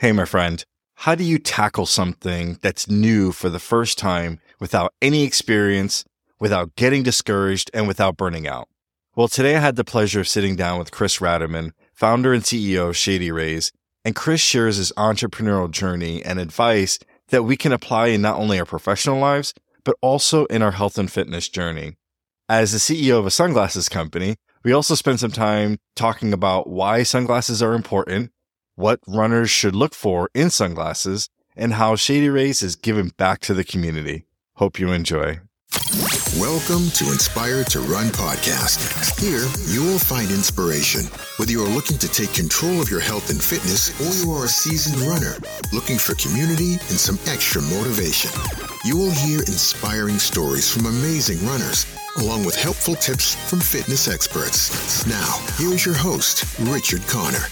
Hey, my friend, how do you tackle something that's new for the first time without any experience, without getting discouraged, and without burning out? Well, today I had the pleasure of sitting down with Chris Ratterman, founder and CEO of Shady Rays, and Chris shares his entrepreneurial journey and advice that we can apply in not only our professional lives, but also in our health and fitness journey. As the CEO of a sunglasses company, we also spend some time talking about why sunglasses are important, what runners should look for in sunglasses, and how Shady Rays is giving back to the community. Hope you enjoy. Welcome to Inspire to Run podcast. Here, you will find inspiration. Whether you are looking to take control of your health and fitness, or you are a seasoned runner looking for community and some extra motivation, you will hear inspiring stories from amazing runners, along with helpful tips from fitness experts. Now, here's your host, Richard Connor.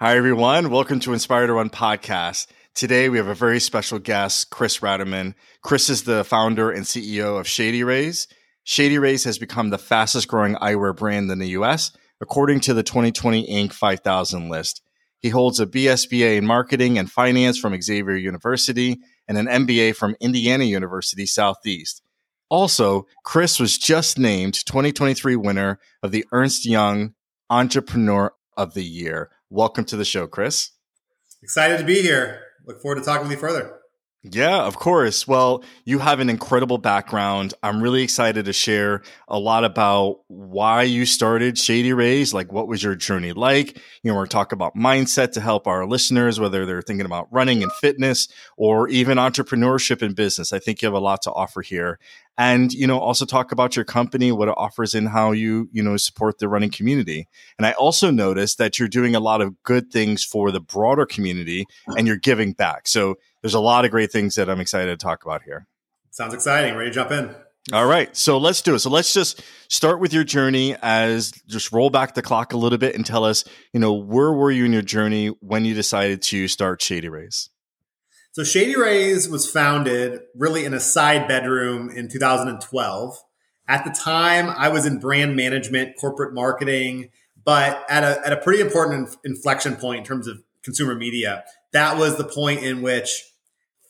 Hi, everyone. Welcome to Inspire to Run podcast. Today, we have a very special guest, Chris Ratterman. Chris is the founder and CEO of Shady Rays. Shady Rays has become the fastest growing eyewear brand in the US, according to the 2020 Inc. 5000 list. He holds a BSBA in marketing and finance from Xavier University and an MBA from Indiana University Southeast. Also, Chris was just named 2023 winner of the Ernst Young Entrepreneur of the Year. Welcome to the show, Chris. Excited to be here. Look forward to talking with you further. Yeah, of course. Well, you have an incredible background. I'm really excited to share a lot about why you started Shady Rays. Like, what was your journey like? You know, we're talking about mindset to help our listeners, whether they're thinking about running and fitness or even entrepreneurship and business. I think you have a lot to offer here. And, you know, also talk about your company, what it offers and how you, you know, support the running community. And I also noticed that you're doing a lot of good things for the broader community and you're giving back. So there's a lot of great things that I'm excited to talk about here. Sounds exciting. Ready to jump in? All right. So let's do it. So let's just start with your journey as just roll back the clock a little bit and tell us, you know, where were you in your journey when you decided to start Shady Rays? So Shady Rays was founded really in a side bedroom in 2012. At the time, I was in brand management, corporate marketing, but at a, at a pretty important inflection point in terms of consumer media. That was the point in which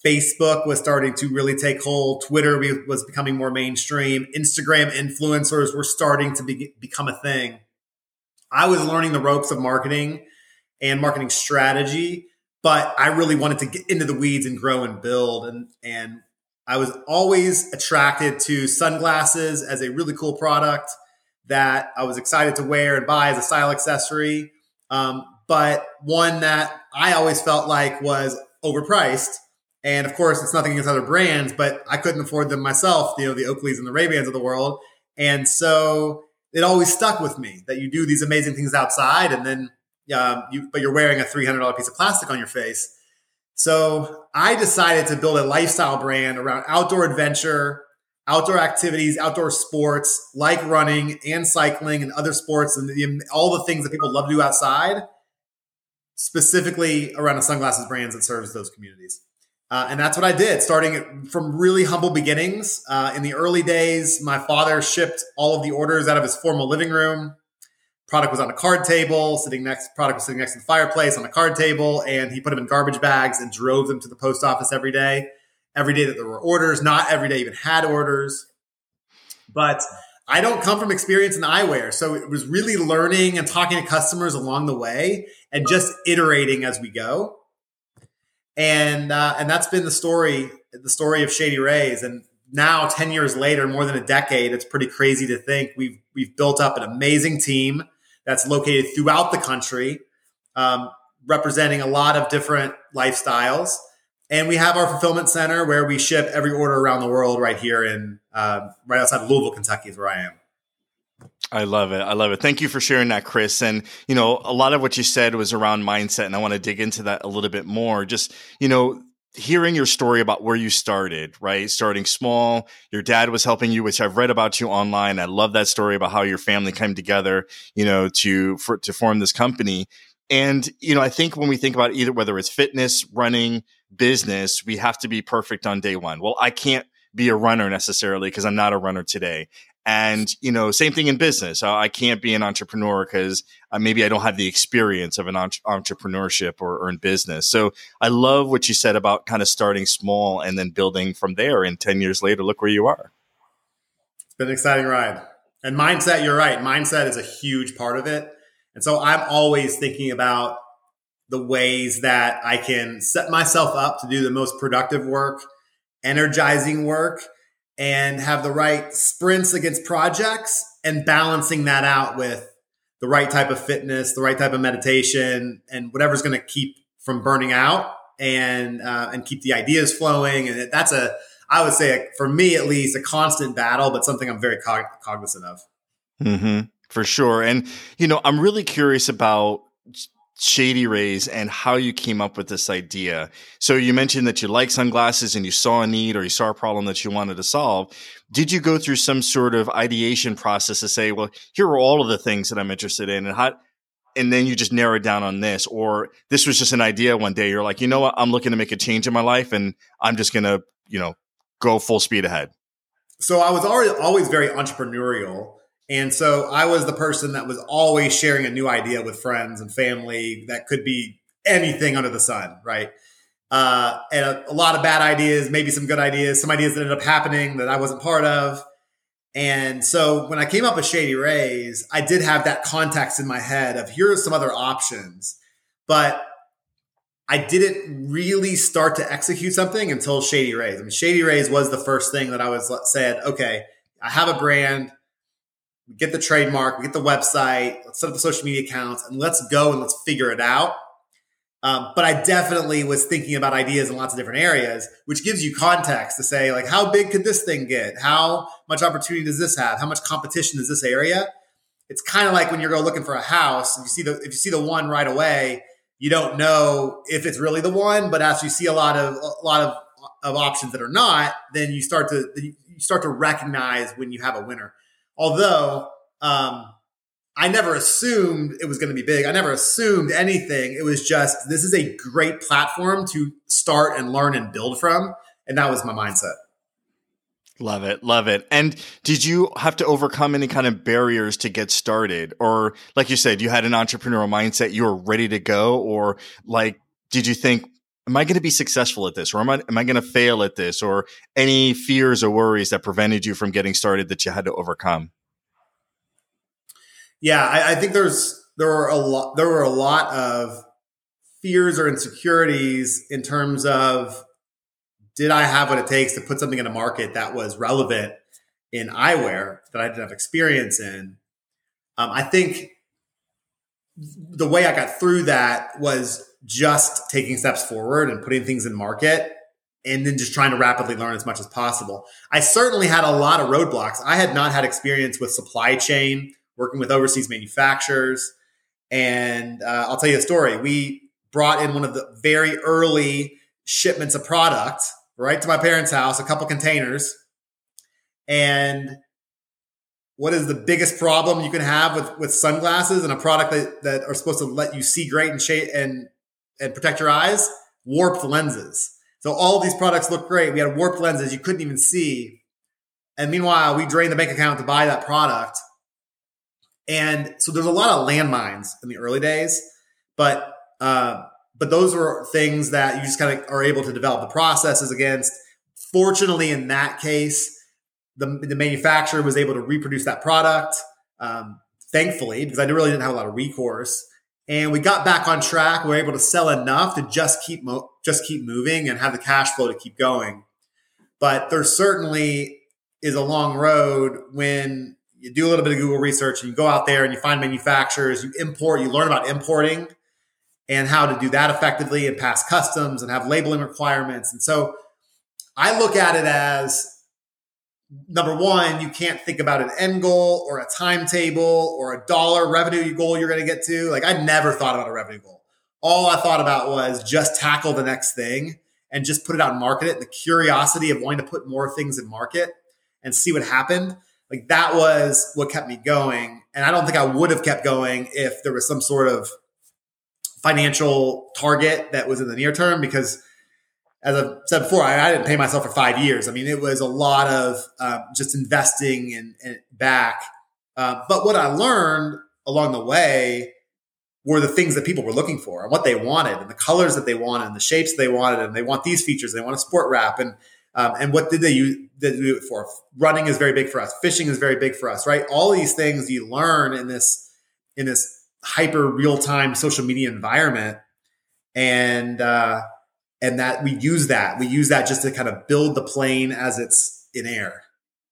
Facebook was starting to really take hold. Twitter was becoming more mainstream. Instagram influencers were starting to be, become a thing. I was learning the ropes of marketing and marketing strategy, but I really wanted to get into the weeds and grow and build. And, and I was always attracted to sunglasses as a really cool product that I was excited to wear and buy as a style accessory. Um, but one that I always felt like was overpriced and of course, it's nothing against other brands, but I couldn't afford them myself, you know, the Oakleys and the Ray-Bans of the world. And so it always stuck with me that you do these amazing things outside and then, um, you, but you're wearing a $300 piece of plastic on your face. So I decided to build a lifestyle brand around outdoor adventure, outdoor activities, outdoor sports like running and cycling and other sports and the, all the things that people love to do outside, specifically around the sunglasses brands that serves those communities. Uh, and that's what I did, starting from really humble beginnings. Uh, in the early days, my father shipped all of the orders out of his formal living room. Product was on a card table, sitting next. Product was sitting next to the fireplace on a card table, and he put them in garbage bags and drove them to the post office every day. Every day that there were orders, not every day even had orders. But I don't come from experience in eyewear, so it was really learning and talking to customers along the way, and just iterating as we go and uh, and that's been the story the story of Shady Rays. And now, ten years later, more than a decade, it's pretty crazy to think we've we've built up an amazing team that's located throughout the country, um, representing a lot of different lifestyles. And we have our fulfillment center where we ship every order around the world right here in uh, right outside of Louisville, Kentucky, is where I am. I love it. I love it. Thank you for sharing that, Chris. And, you know, a lot of what you said was around mindset, and I want to dig into that a little bit more. Just, you know, hearing your story about where you started, right? Starting small, your dad was helping you, which I've read about you online. I love that story about how your family came together, you know, to for, to form this company. And, you know, I think when we think about either whether it's fitness, running, business, we have to be perfect on day one. Well, I can't be a runner necessarily because I'm not a runner today. And, you know, same thing in business. I can't be an entrepreneur because uh, maybe I don't have the experience of an entre- entrepreneurship or, or in business. So I love what you said about kind of starting small and then building from there. And 10 years later, look where you are. It's been an exciting ride. And mindset, you're right. Mindset is a huge part of it. And so I'm always thinking about the ways that I can set myself up to do the most productive work, energizing work, and have the right sprints against projects and balancing that out with the right type of fitness, the right type of meditation, and whatever's going to keep from burning out and uh, and keep the ideas flowing. And that's a, I would say, for me at least, a constant battle, but something I'm very cog- cognizant of. Mm-hmm, for sure. And you know, I'm really curious about Shady Rays and how you came up with this idea. So you mentioned that you like sunglasses and you saw a need or you saw a problem that you wanted to solve. Did you go through some sort of ideation process to say, well, here are all of the things that I'm interested in and how, and then you just narrow it down on this, or this was just an idea one day. You're like, you know what? I'm looking to make a change in my life and I'm just going to, you know, go full speed ahead. So I was already always very entrepreneurial and so I was the person that was always sharing a new idea with friends and family that could be anything under the sun, right? Uh, and a, a, lot of bad ideas, maybe some good ideas, some ideas that ended up happening that I wasn't part of. And so when I came up with Shady Rays, I did have that context in my head of here are some other options, but I didn't really start to execute something until Shady Rays. I mean, Shady Rays was the first thing that I was said, okay, I have a brand we get the trademark, we get the website, let's set up the social media accounts, and let's go and let's figure it out. Um, but I definitely was thinking about ideas in lots of different areas, which gives you context to say, like, how big could this thing get? How much opportunity does this have? How much competition is this area? It's kind of like when you're going looking for a house. If you see the if you see the one right away, you don't know if it's really the one. But as you see a lot of a lot of of options that are not, then you start to you start to recognize when you have a winner. Although um, I never assumed it was going to be big. I never assumed anything. It was just this is a great platform to start and learn and build from, and that was my mindset. Love it. Love it. And did you have to overcome any kind of barriers to get started? Or like you said, you had an entrepreneurial mindset, you were ready to go? Or like, did you think, am I going to be successful at this? Or am I, am I going to fail at this? Or any fears or worries that prevented you from getting started that you had to overcome? Yeah, I, I think there's there were a lot there were a lot of fears or insecurities in terms of did I have what it takes to put something in a market that was relevant in eyewear that I didn't have experience in. Um, I think the way I got through that was just taking steps forward and putting things in market and then just trying to rapidly learn as much as possible. I certainly had a lot of roadblocks. I had not had experience with supply chain working with overseas manufacturers. And uh, I'll tell you a story. We brought in one of the very early shipments of product right to my parents' house, a couple containers. And what is the biggest problem you can have with, with sunglasses and a product that, that are supposed to let you see great and shade and and protect your eyes? Warped lenses. So all these products look great. We had warped lenses you couldn't even see. And meanwhile, we drained the bank account to buy that product and so there's a lot of landmines in the early days, but uh, but those were things that you just kind of are able to develop the processes against. Fortunately, in that case, the, the manufacturer was able to reproduce that product. Um, thankfully, because I really didn't have a lot of recourse, and we got back on track. We were able to sell enough to just keep mo- just keep moving and have the cash flow to keep going. But there certainly is a long road when you do a little bit of Google research and you go out there and you find manufacturers, you import, you learn about importing and how to do that effectively and pass customs and have labeling requirements. And so I look at it as number one, you can't think about an end goal or a timetable or a dollar revenue goal you're going to get to. Like I never thought about a revenue goal. All I thought about was just tackle the next thing and just put it out and market it. The curiosity of wanting to put more things in market and see what happened like that was what kept me going. And I don't think I would have kept going if there was some sort of financial target that was in the near term because as I said before, I, I, didn't pay myself for five years. I mean, it was a lot of uh, just investing and in, in back. Uh, but what I learned along the way were the things that people were looking for and what they wanted and the colors that they wanted and the shapes they wanted and they want these features. They want a sport wrap and um, and what did they use did they do it for? Running is very big for us. Fishing is very big for us, right? All these things you learn in this in this hyper real time social media environment, and uh, and that we use that we use that just to kind of build the plane as it's in air.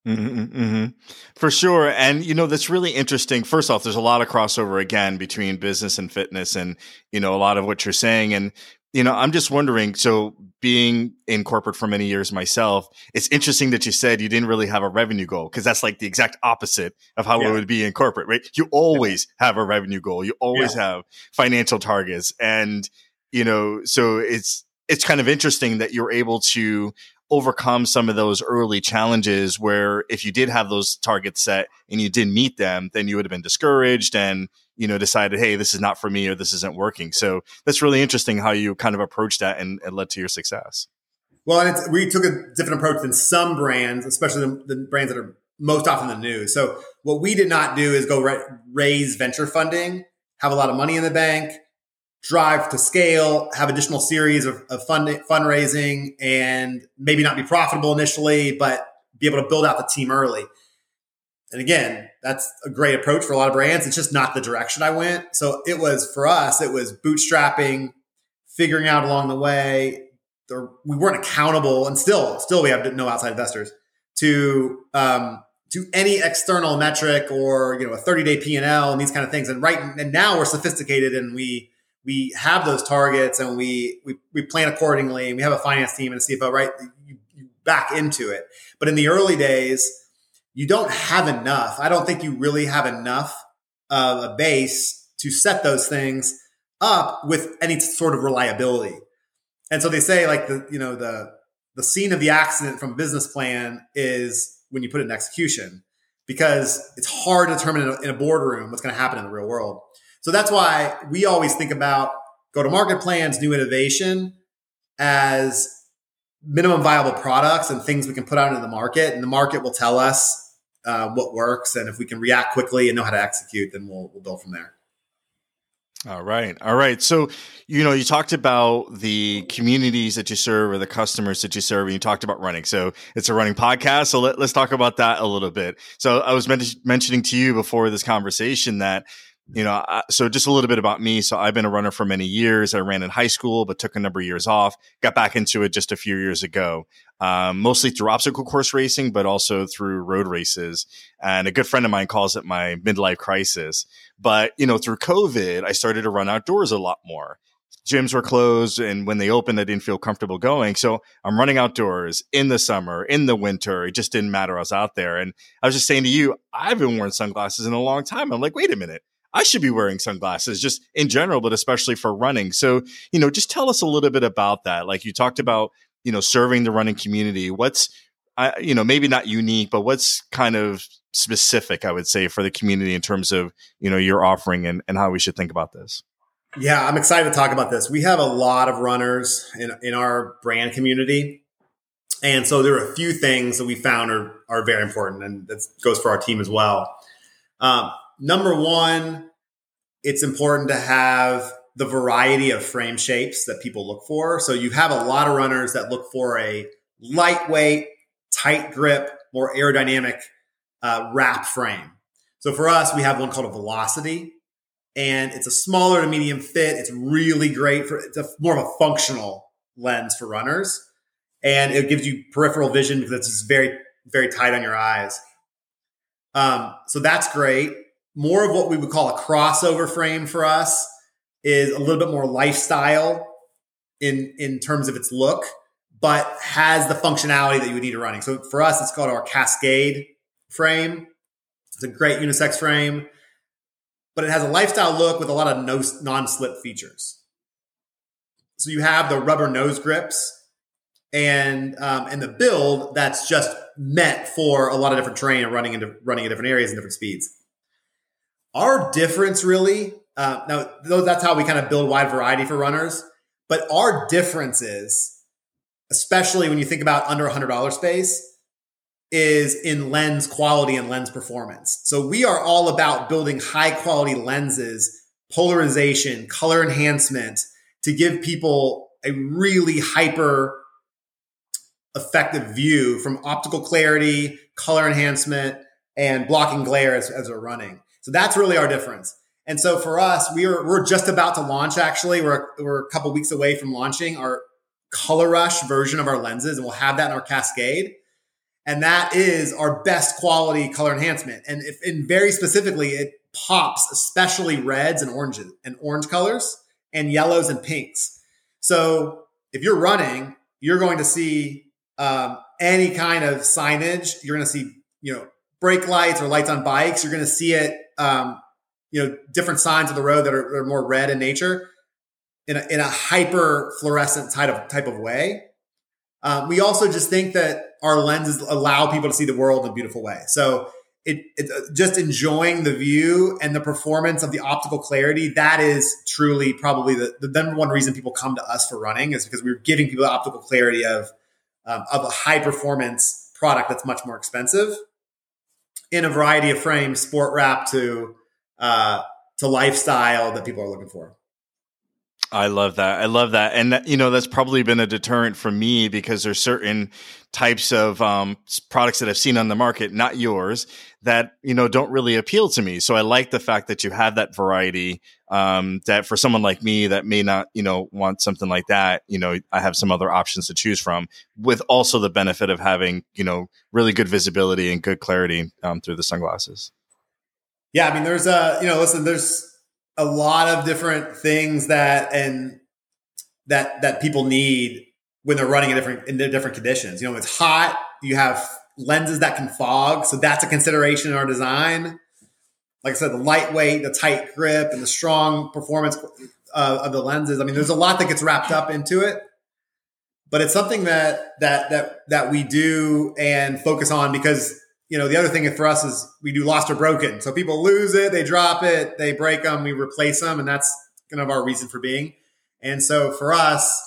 Mm-hmm, mm-hmm. For sure. And, you know, that's really interesting. First off, there's a lot of crossover again between business and fitness and, you know, a lot of what you're saying. And, you know, I'm just wondering. So, being in corporate for many years myself, it's interesting that you said you didn't really have a revenue goal because that's like the exact opposite of how yeah. it would be in corporate, right? You always yeah. have a revenue goal. You always yeah. have financial targets, and you know, so it's it's kind of interesting that you're able to overcome some of those early challenges where if you did have those targets set and you didn't meet them, then you would have been discouraged and you know, decided, hey, this is not for me or this isn't working. So that's really interesting how you kind of approached that and, and led to your success. Well, we took a different approach than some brands, especially the, the, brands that are most often the news. So what we did not do is go ra- raise venture funding, have a lot of money in the bank, drive to scale, have additional series of, of fund, fundraising, and maybe not be profitable initially, but be able to build out the team early. And again, that's a great approach for a lot of brands. It's just not the direction I went. So it was for us, it was bootstrapping, figuring out along the way. We weren't accountable, and still, still we have no outside investors to um, to any external metric or you know a 30 day P and L and these kind of things. And right and now we're sophisticated and we we have those targets and we we, we plan accordingly. And we have a finance team and a CFO. Right, you, you back into it. But in the early days you don't have enough. I don't think you really have enough of a base to set those things up with any sort of reliability. And so they say like the, you know, the, the scene of the accident from business plan is when you put it in execution because it's hard to determine in a, in a boardroom what's going to happen in the real world. So that's why we always think about go to market plans, new innovation as minimum viable products and things we can put out into the market. And the market will tell us uh, what works, and if we can react quickly and know how to execute, then we'll we'll build from there. All right. All right. So, you know, you talked about the communities that you serve or the customers that you serve, and you talked about running. So it's a running podcast. So let, us talk about that a little bit. So I was men- mentioning to you before this conversation that you know, so just a little bit about me. So I've been a runner for many years. I ran in high school, but took a number of years off. Got back into it just a few years ago, um, mostly through obstacle course racing, but also through road races. And a good friend of mine calls it my midlife crisis. But you know, through COVID, I started to run outdoors a lot more. Gyms were closed, and when they opened, I didn't feel comfortable going. So I'm running outdoors in the summer, in the winter. It just didn't matter. I was out there, and I was just saying to you, I haven't worn sunglasses in a long time. I'm like, wait a minute I should be wearing sunglasses just in general, but especially for running. So, you know, just tell us a little bit about that. Like you talked about, you know, serving the running community. What's, I, you know, maybe not unique, but what's kind of specific, I would say, for the community in terms of, you know, your offering and, and how we should think about this? Yeah, I'm excited to talk about this. We have a lot of runners in, in our brand community. And so there are a few things that we found are, are very important, and that goes for our team as well. Um, number one, it's important to have the variety of frame shapes that people look for. So you have a lot of runners that look for a lightweight, tight grip, more aerodynamic uh, wrap frame. So for us, we have one called a Velocity, and it's a smaller to medium fit. It's really great for it's a, more of a functional lens for runners, and it gives you peripheral vision because it's very very tight on your eyes. Um, so that's great more of what we would call a crossover frame for us is a little bit more lifestyle in in terms of its look, but has the functionality that you would need to running. So for us, it's called our Cascade frame. It's a great unisex frame, but it has a lifestyle look with a lot of no, non-slip features. So you have the rubber nose grips and um, and the build that's just meant for a lot of different terrain and running into running in different areas and different speeds. Our difference really, uh, now that's how we kind of build wide variety for runners. But our difference is especially when you think about under $100 space, is in lens quality and lens performance. So we are all about building high quality lenses, polarization, color enhancement to give people a really hyper effective view from optical clarity, color enhancement, and blocking glare as, as we're running. So that's really our difference. And so for us, we are we're just about to launch. Actually, we're we're a couple weeks away from launching our Color Rush version of our lenses, and we'll have that in our Cascade. And that is our best quality color enhancement. And if, very specifically, it pops, especially reds and oranges and orange colors and yellows and pinks. So if you're running, you're going to see um, any kind of signage. You're going to see, you know, brake lights or lights on bikes. You're going to see it, um, you know, different signs of the road that are, are more red in nature in a, in a hyper fluorescent type of type of way. Um, we also just think that our lenses allow people to see the world in a beautiful way. So it, it uh, just enjoying the view and the performance of the optical clarity. That is truly probably the, the number one reason people come to us for running is because we're giving people the optical clarity of um, of a high performance product that's much more expensive in a variety of frames, sport wrap to uh, to lifestyle that people are looking for. I love that. I love that. And you know, that's probably been a deterrent for me because there's certain types of um, products that I've seen on the market, not yours, that, you know, don't really appeal to me. So I like the fact that you have that variety, um, that for someone like me that may not, you know, want something like that, you know, I have some other options to choose from with also the benefit of having, you know, really good visibility and good clarity um, through the sunglasses. Yeah. I mean, there's a, you know, listen, there's, a lot of different things that and that that people need when they're running in different in different conditions. You know, it's hot. You have lenses that can fog, so that's a consideration in our design. Like I said, the lightweight, the tight grip, and the strong performance uh, of the lenses. I mean, there's a lot that gets wrapped up into it, but it's something that that that that we do and focus on because you know, the other thing for us is we do lost or broken. So people lose it, they drop it, they break them, we replace them, and that's kind of our reason for being. And so for us,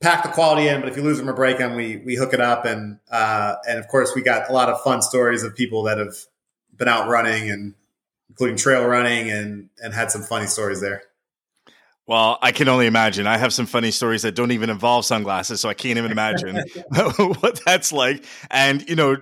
pack the quality in, but if you lose them or break them, we we hook it up, and uh, and of course we got a lot of fun stories of people that have been out running and including trail running and and had some funny stories there. Well, I can only imagine. I have some funny stories that don't even involve sunglasses, so I can't even imagine what that's like. And you know,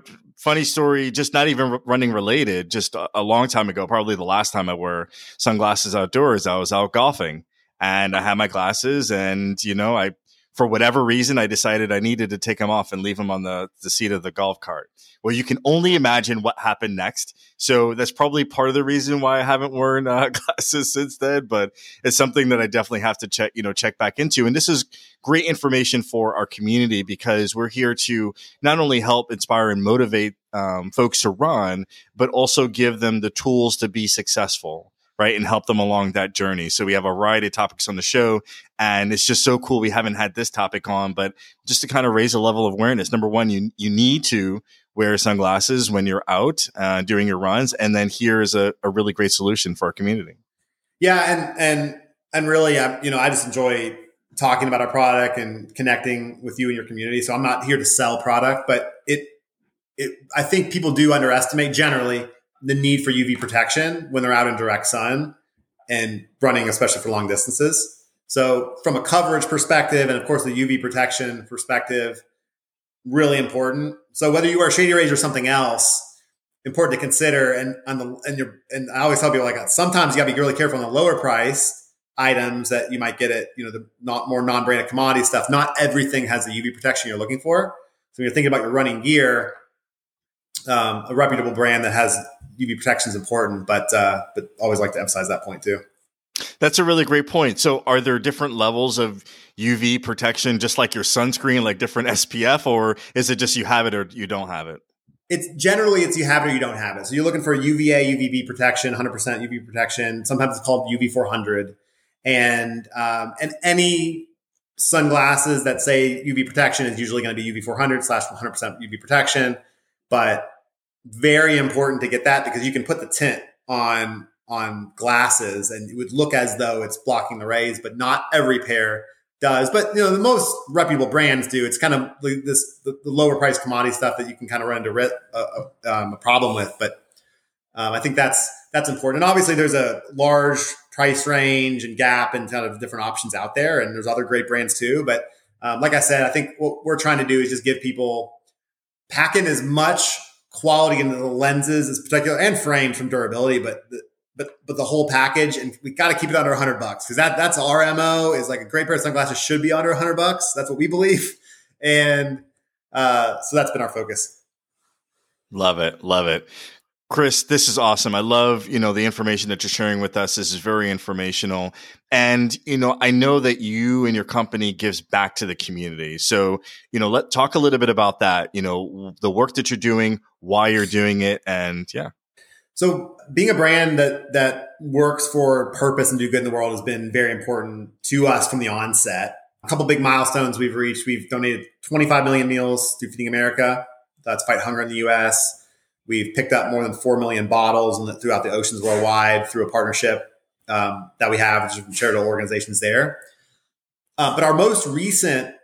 funny story, just not even running related, just a, a, long time ago, probably the last time I wore sunglasses outdoors, I was out golfing and I had my glasses and, you know, I for whatever reason, I decided I needed to take them off and leave them on the, the seat of the golf cart. Well, you can only imagine what happened next. So that's probably part of the reason why I haven't worn uh, glasses since then. But it's something that I definitely have to check, you know, check back into. And this is great information for our community because we're here to not only help inspire and motivate um, folks to run, but also give them the tools to be successful right? And help them along that journey. So we have a variety of topics on the show and it's just so cool. We haven't had this topic on, but just to kind of raise a level of awareness. Number one, you, you need to wear sunglasses when you're out uh, during your runs. And then here is a, a really great solution for our community. Yeah. And, and, and really, I, you know, I just enjoy talking about our product and connecting with you and your community. So I'm not here to sell product, but it, it, I think people do underestimate generally the need for UV protection when they're out in direct sun and running, especially for long distances. So, from a coverage perspective, and of course, the UV protection perspective, really important. So, whether you are shady rays or something else, important to consider. And on the and you and I always tell people like sometimes you got to be really careful on the lower price items that you might get at you know the not more non-branded commodity stuff. Not everything has the UV protection you're looking for. So, when you're thinking about your running gear, um, a reputable brand that has UV protection is important, but uh, but always like to emphasize that point too. That's a really great point. So, are there different levels of UV protection, just like your sunscreen, like different SPF, or is it just you have it or you don't have it? It's generally it's you have it or you don't have it. So you're looking for UVA, UVB protection, 100% UV protection. Sometimes it's called UV 400, and um, and any sunglasses that say UV protection is usually going to be UV 400 slash 100% UV protection. But very important to get that because you can put the tint on on glasses and it would look as though it's blocking the rays, but not every pair does, but you know the most reputable brands do. It's kind of this the, lower price commodity stuff that you can kind of run into a, a, um, a problem with. But um, I think that's that's important. And obviously, there's a large price range and gap and kind of different options out there, and there's other great brands too. But um, like I said, I think what we're trying to do is just give people pack in as much quality into the lenses as particular and frames from durability, but the, but but the whole package, and we got to keep it under 100 bucks because that that's our mo. Is like a great pair of sunglasses should be under 100 bucks. That's what we believe, and uh, so that's been our focus. Love it, love it. Chris, this is awesome. I love, you know, the information that you're sharing with us. This is very informational. And, you know, I know that you and your company gives back to the community. So, you know, let talk a little bit about that, you know, the work that you're doing, why you're doing it, and yeah. So being a brand that that works for purpose and do good in the world has been very important to us from the onset. A couple big milestones we've reached. We've donated 25 million meals to Feeding America. That's fight hunger in the U.S. We've picked up more than 4 million bottles the, throughout the oceans worldwide through a partnership um, that we have with charitable organizations there. Uh, but our most recent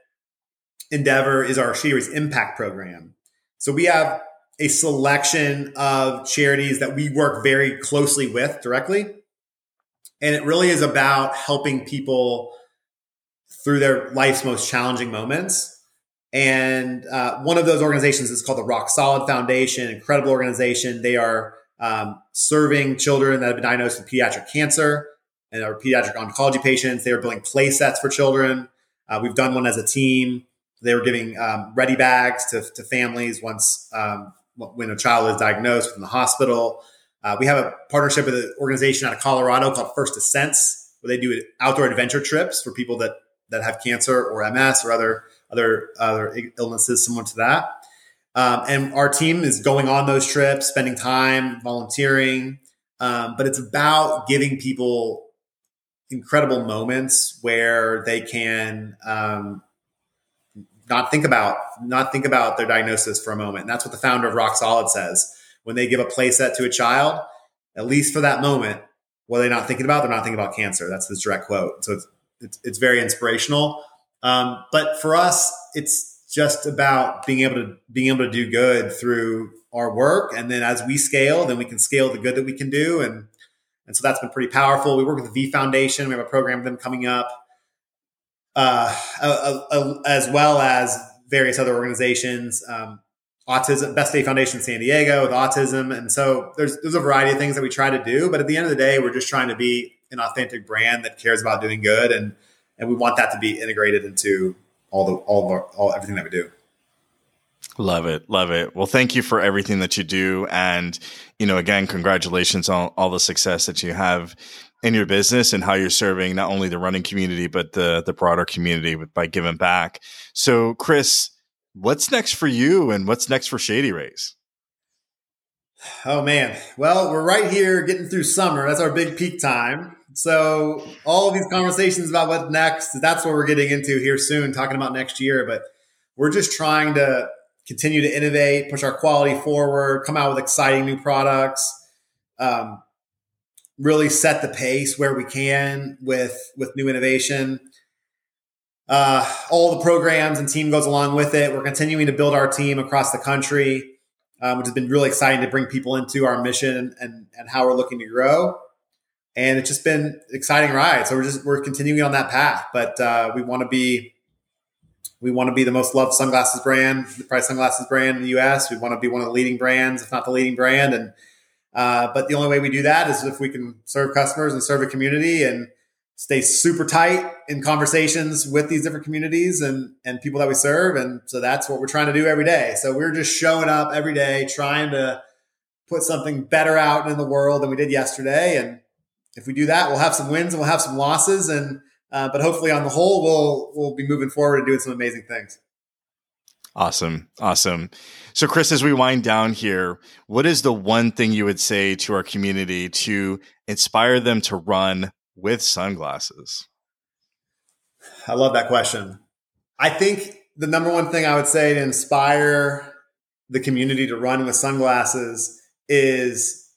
endeavor is our Rays Impact Program. So we have a selection of charities that we work very closely with directly. And it really is about helping people through their life's most challenging moments. And uh, one of those organizations is called the Rock Solid Foundation, incredible organization. They are um, serving children that have been diagnosed with pediatric cancer and are pediatric oncology patients. They are building play sets for children. Uh, we've done one as a team. They were giving um, ready bags to, to families once um, when a child is diagnosed from the hospital. Uh, we have a partnership with an organization out of Colorado called First Descents, where they do outdoor adventure trips for people that that have cancer or MS or other other other illnesses similar to that. Um, and our team is going on those trips, spending time, volunteering. Um, but it's about giving people incredible moments where they can um, not think about not think about their diagnosis for a moment. And that's what the founder of Rock Solid says. When they give a playset to a child, at least for that moment, what are they not thinking about? They're not thinking about cancer. That's his direct quote. So it's it's, it's very inspirational. Um, but for us, it's just about being able to being able to do good through our work, and then as we scale, then we can scale the good that we can do, and and so that's been pretty powerful. We work with the V Foundation. We have a program with them coming up uh, as well as various other organizations. Um, autism, Best Day Foundation San Diego with autism, and so there's there's a variety of things that we try to do. But at the end of the day, we're just trying to be an authentic brand that cares about doing good, and and we want that to be integrated into all the all of our, all everything that we do. Love it. Love it. Well, thank you for everything that you do. And, you know, again, congratulations on all the success that you have in your business and how you're serving not only the running community but the the broader community by giving back. So, Chris, what's next for you, and what's next for Shady Rays? Oh man, well, we're right here getting through summer. That's our big peak time. So, all these conversations about what next, that's what we're getting into here soon, talking about next year. But we're just trying to continue to innovate, push our quality forward, come out with exciting new products. Um, really set the pace where we can with with new innovation. Uh, all the programs and team goes along with it. We're continuing to build our team across the country, um, which has been really exciting to bring people into our mission and and how we're looking to grow. And it's just been exciting ride. So we're just we're continuing on that path, but uh, we want to be we want to be the most loved sunglasses brand, the price sunglasses brand in the U.S. We want to be one of the leading brands, if not the leading brand, and uh, but the only way we do that is if we can serve customers and serve a community and stay super tight in conversations with these different communities and, and people that we serve. And so that's what we're trying to do every day. So we're just showing up every day, trying to put something better out in the world than we did yesterday. And if we do that, we'll have some wins and we'll have some losses. And, uh, but hopefully on the whole, we'll, we'll be moving forward and doing some amazing things. Awesome. Awesome. So, Chris, as we wind down here, what is the one thing you would say to our community to inspire them to run with sunglasses? I love that question. I think the number one thing I would say to inspire the community to run with sunglasses is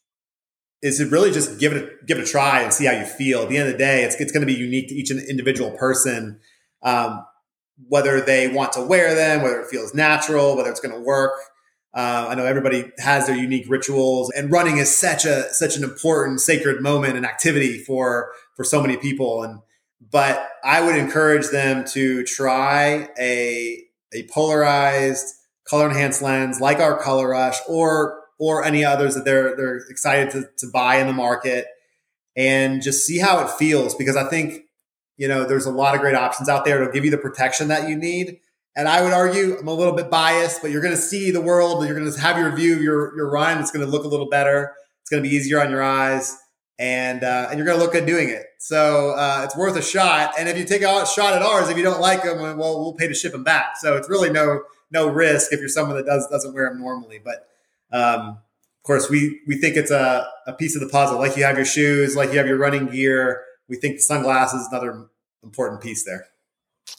is to really just give it a, give it a try and see how you feel. At the end of the day, it's it's going to be unique to each individual person um, whether they want to wear them, whether it feels natural, whether it's going to work. Uh, I know everybody has their unique rituals, and running is such a such an important sacred moment and activity for for so many people. And but I would encourage them to try a a polarized color enhanced lens like our Color Rush or or any others that they're they're excited to, to buy in the market and just see how it feels because I think you know there's a lot of great options out there. It'll give you the protection that you need. And I would argue I'm a little bit biased, but you're going to see the world. You're going to have your view, your your run. It's going to look a little better. It's going to be easier on your eyes, and uh, and you're going to look good doing it. So uh, it's worth a shot. And if you take a shot at ours, if you don't like them, well, we'll pay to ship them back. So it's really no no risk if you're someone that does doesn't wear them normally. But um, of course, we we think it's a, a piece of the puzzle. Like you have your shoes, like you have your running gear. We think the sunglasses is another important piece there.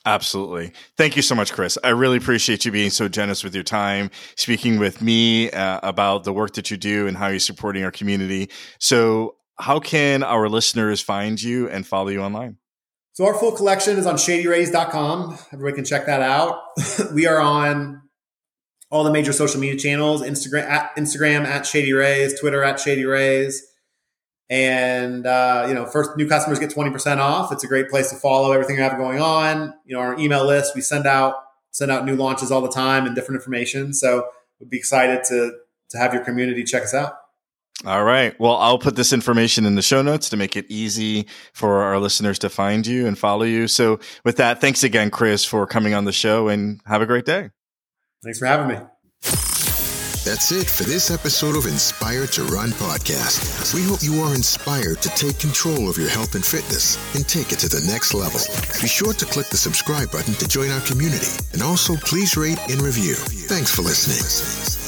Absolutely. Thank you so much, Chris. I really appreciate you being so generous with your time, speaking with me uh, about the work that you do and how you're supporting our community. So, how can our listeners find you and follow you online? So, our full collection is on shadyrays.com. Everybody can check that out. we are on all the major social media channels Instagram at, Instagram at Shady Rays, Twitter at Shady Rays. And uh, you know, first new customers get twenty percent off. It's a great place to follow everything we have going on. You know, our email list we send out send out new launches all the time and different information. So we'd be excited to to have your community check us out. All right. Well, I'll put this information in the show notes to make it easy for our listeners to find you and follow you. So, with that, thanks again, Chris, for coming on the show and have a great day. Thanks for having me. That's it for this episode of Inspired to Run podcast. We hope you are inspired to take control of your health and fitness and take it to the next level. Be sure to click the subscribe button to join our community and also please rate and review. Thanks for listening.